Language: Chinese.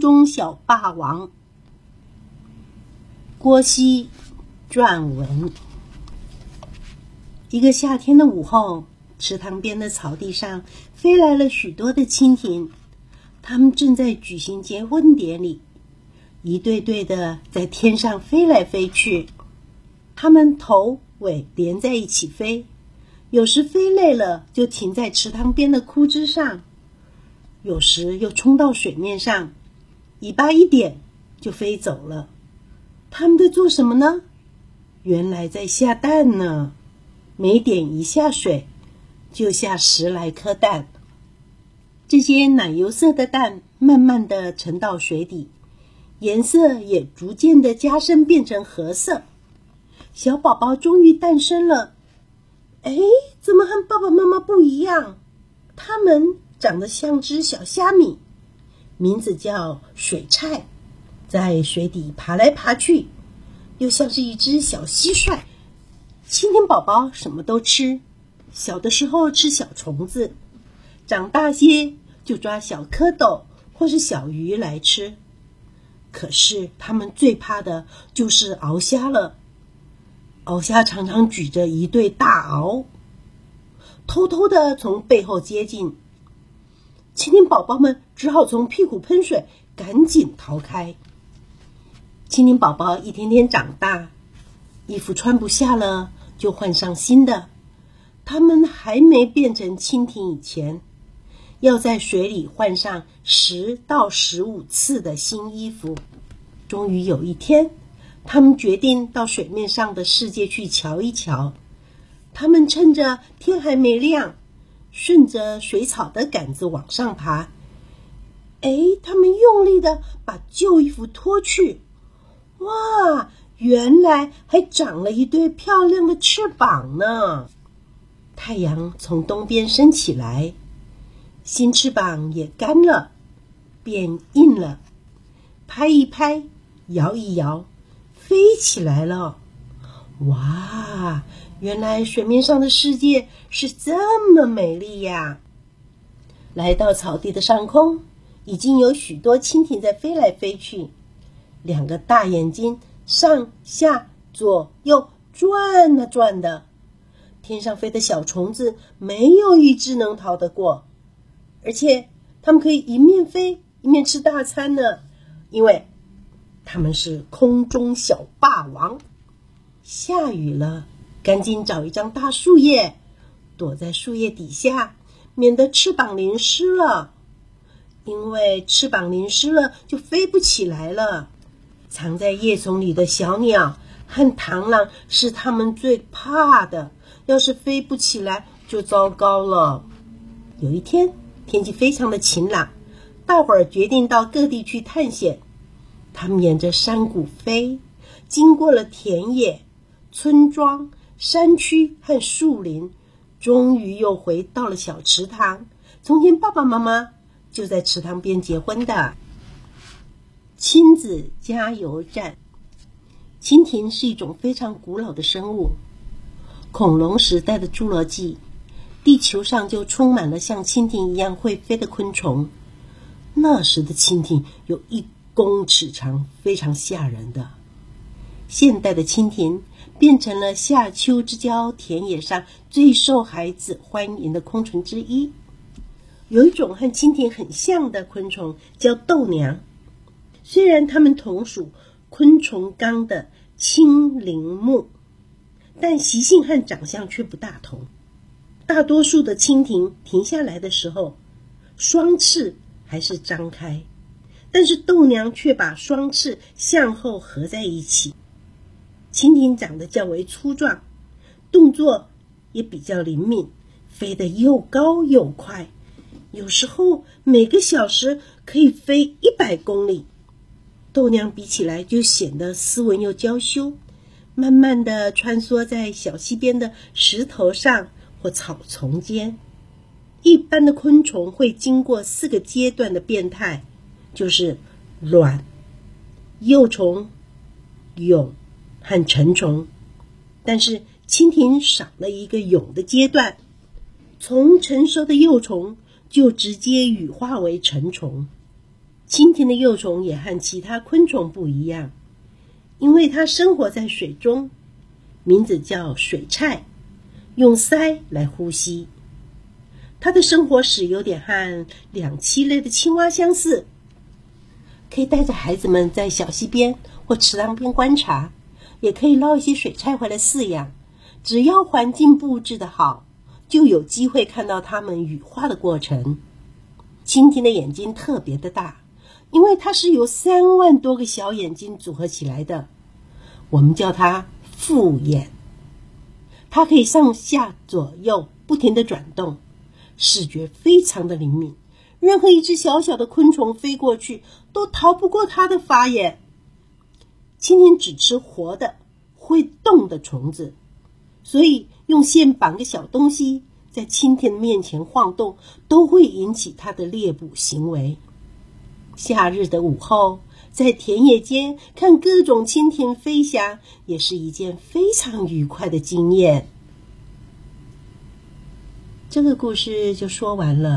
中小霸王。郭熙撰文。一个夏天的午后，池塘边的草地上飞来了许多的蜻蜓，它们正在举行结婚典礼，一对对的在天上飞来飞去。它们头尾连在一起飞，有时飞累了就停在池塘边的枯枝上，有时又冲到水面上，尾巴一点就飞走了。它们在做什么呢？原来在下蛋呢。每点一下水，就下十来颗蛋。这些奶油色的蛋慢慢的沉到水底，颜色也逐渐的加深，变成褐色。小宝宝终于诞生了。哎，怎么和爸爸妈妈不一样？它们长得像只小虾米，名字叫水菜，在水底爬来爬去，又像是一只小蟋蟀。蜻蜓宝宝什么都吃，小的时候吃小虫子，长大些就抓小蝌蚪或是小鱼来吃。可是它们最怕的就是鳌虾了。鳌虾常常举着一对大鳌，偷偷的从背后接近。蜻蜓宝宝们只好从屁股喷水，赶紧逃开。蜻蜓宝宝一天天长大，衣服穿不下了。就换上新的。它们还没变成蜻蜓以前，要在水里换上十到十五次的新衣服。终于有一天，他们决定到水面上的世界去瞧一瞧。他们趁着天还没亮，顺着水草的杆子往上爬。哎，他们用力的把旧衣服脱去。哇！原来还长了一对漂亮的翅膀呢！太阳从东边升起来，新翅膀也干了，变硬了。拍一拍，摇一摇，飞起来了！哇，原来水面上的世界是这么美丽呀！来到草地的上空，已经有许多蜻蜓在飞来飞去，两个大眼睛。上下左右转啊转的，天上飞的小虫子没有一只能逃得过，而且它们可以一面飞一面吃大餐呢，因为它们是空中小霸王。下雨了，赶紧找一张大树叶，躲在树叶底下，免得翅膀淋湿了，因为翅膀淋湿了就飞不起来了。藏在叶丛里的小鸟和螳螂是它们最怕的。要是飞不起来，就糟糕了。有一天，天气非常的晴朗，大伙儿决定到各地去探险。他们沿着山谷飞，经过了田野、村庄、山区和树林，终于又回到了小池塘。从前，爸爸妈妈就在池塘边结婚的。亲子加油站。蜻蜓是一种非常古老的生物。恐龙时代的侏罗纪，地球上就充满了像蜻蜓一样会飞的昆虫。那时的蜻蜓有一公尺长，非常吓人的。现代的蜻蜓变成了夏秋之交田野上最受孩子欢迎的昆虫之一。有一种和蜻蜓很像的昆虫，叫豆娘。虽然它们同属昆虫纲的青鳞目，但习性和长相却不大同。大多数的蜻蜓停下来的时候，双翅还是张开，但是豆娘却把双翅向后合在一起。蜻蜓长得较为粗壮，动作也比较灵敏，飞得又高又快，有时候每个小时可以飞一百公里。豆娘比起来就显得斯文又娇羞，慢慢的穿梭在小溪边的石头上或草丛间。一般的昆虫会经过四个阶段的变态，就是卵、幼虫、蛹和成虫。但是蜻蜓少了一个蛹的阶段，从成熟的幼虫就直接羽化为成虫。蜻蜓的幼虫也和其他昆虫不一样，因为它生活在水中，名字叫水菜，用鳃来呼吸。它的生活史有点和两栖类的青蛙相似，可以带着孩子们在小溪边或池塘边观察，也可以捞一些水菜回来饲养。只要环境布置的好，就有机会看到它们羽化的过程。蜻蜓的眼睛特别的大，因为它是由三万多个小眼睛组合起来的，我们叫它复眼。它可以上下左右不停的转动。视觉非常的灵敏，任何一只小小的昆虫飞过去都逃不过它的法眼。蜻蜓只吃活的、会动的虫子，所以用线绑个小东西在蜻蜓面前晃动，都会引起它的猎捕行为。夏日的午后，在田野间看各种蜻蜓飞翔，也是一件非常愉快的经验。这个故事就说完了。